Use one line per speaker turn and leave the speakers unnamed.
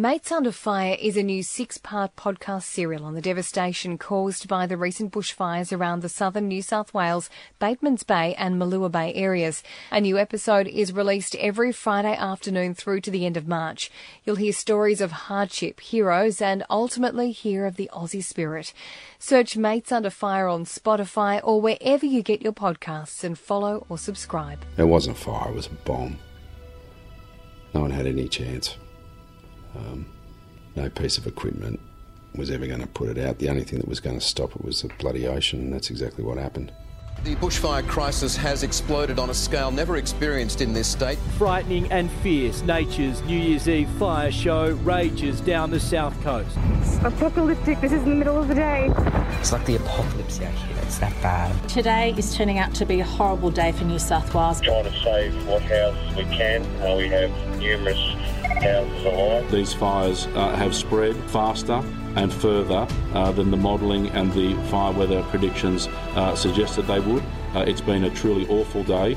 Mates Under Fire is a new six part podcast serial on the devastation caused by the recent bushfires around the southern New South Wales, Batemans Bay, and Malua Bay areas. A new episode is released every Friday afternoon through to the end of March. You'll hear stories of hardship, heroes, and ultimately hear of the Aussie spirit. Search Mates Under Fire on Spotify or wherever you get your podcasts and follow or subscribe.
It wasn't fire, it was a bomb. No one had any chance. Um, no piece of equipment was ever going to put it out. The only thing that was going to stop it was the bloody ocean, and that's exactly what happened.
The bushfire crisis has exploded on a scale never experienced in this state.
Frightening and fierce, nature's New Year's Eve fire show rages down the south coast.
It's apocalyptic. This is in the middle of the day.
It's like the apocalypse out here. It's that bad.
Today is turning out to be a horrible day for New South Wales.
Trying to save what houses we can. Uh, we have numerous houses alive.
These fires uh, have spread faster and further uh, than the modelling and the fire weather predictions uh, suggested they would. Uh, it's been a truly awful day.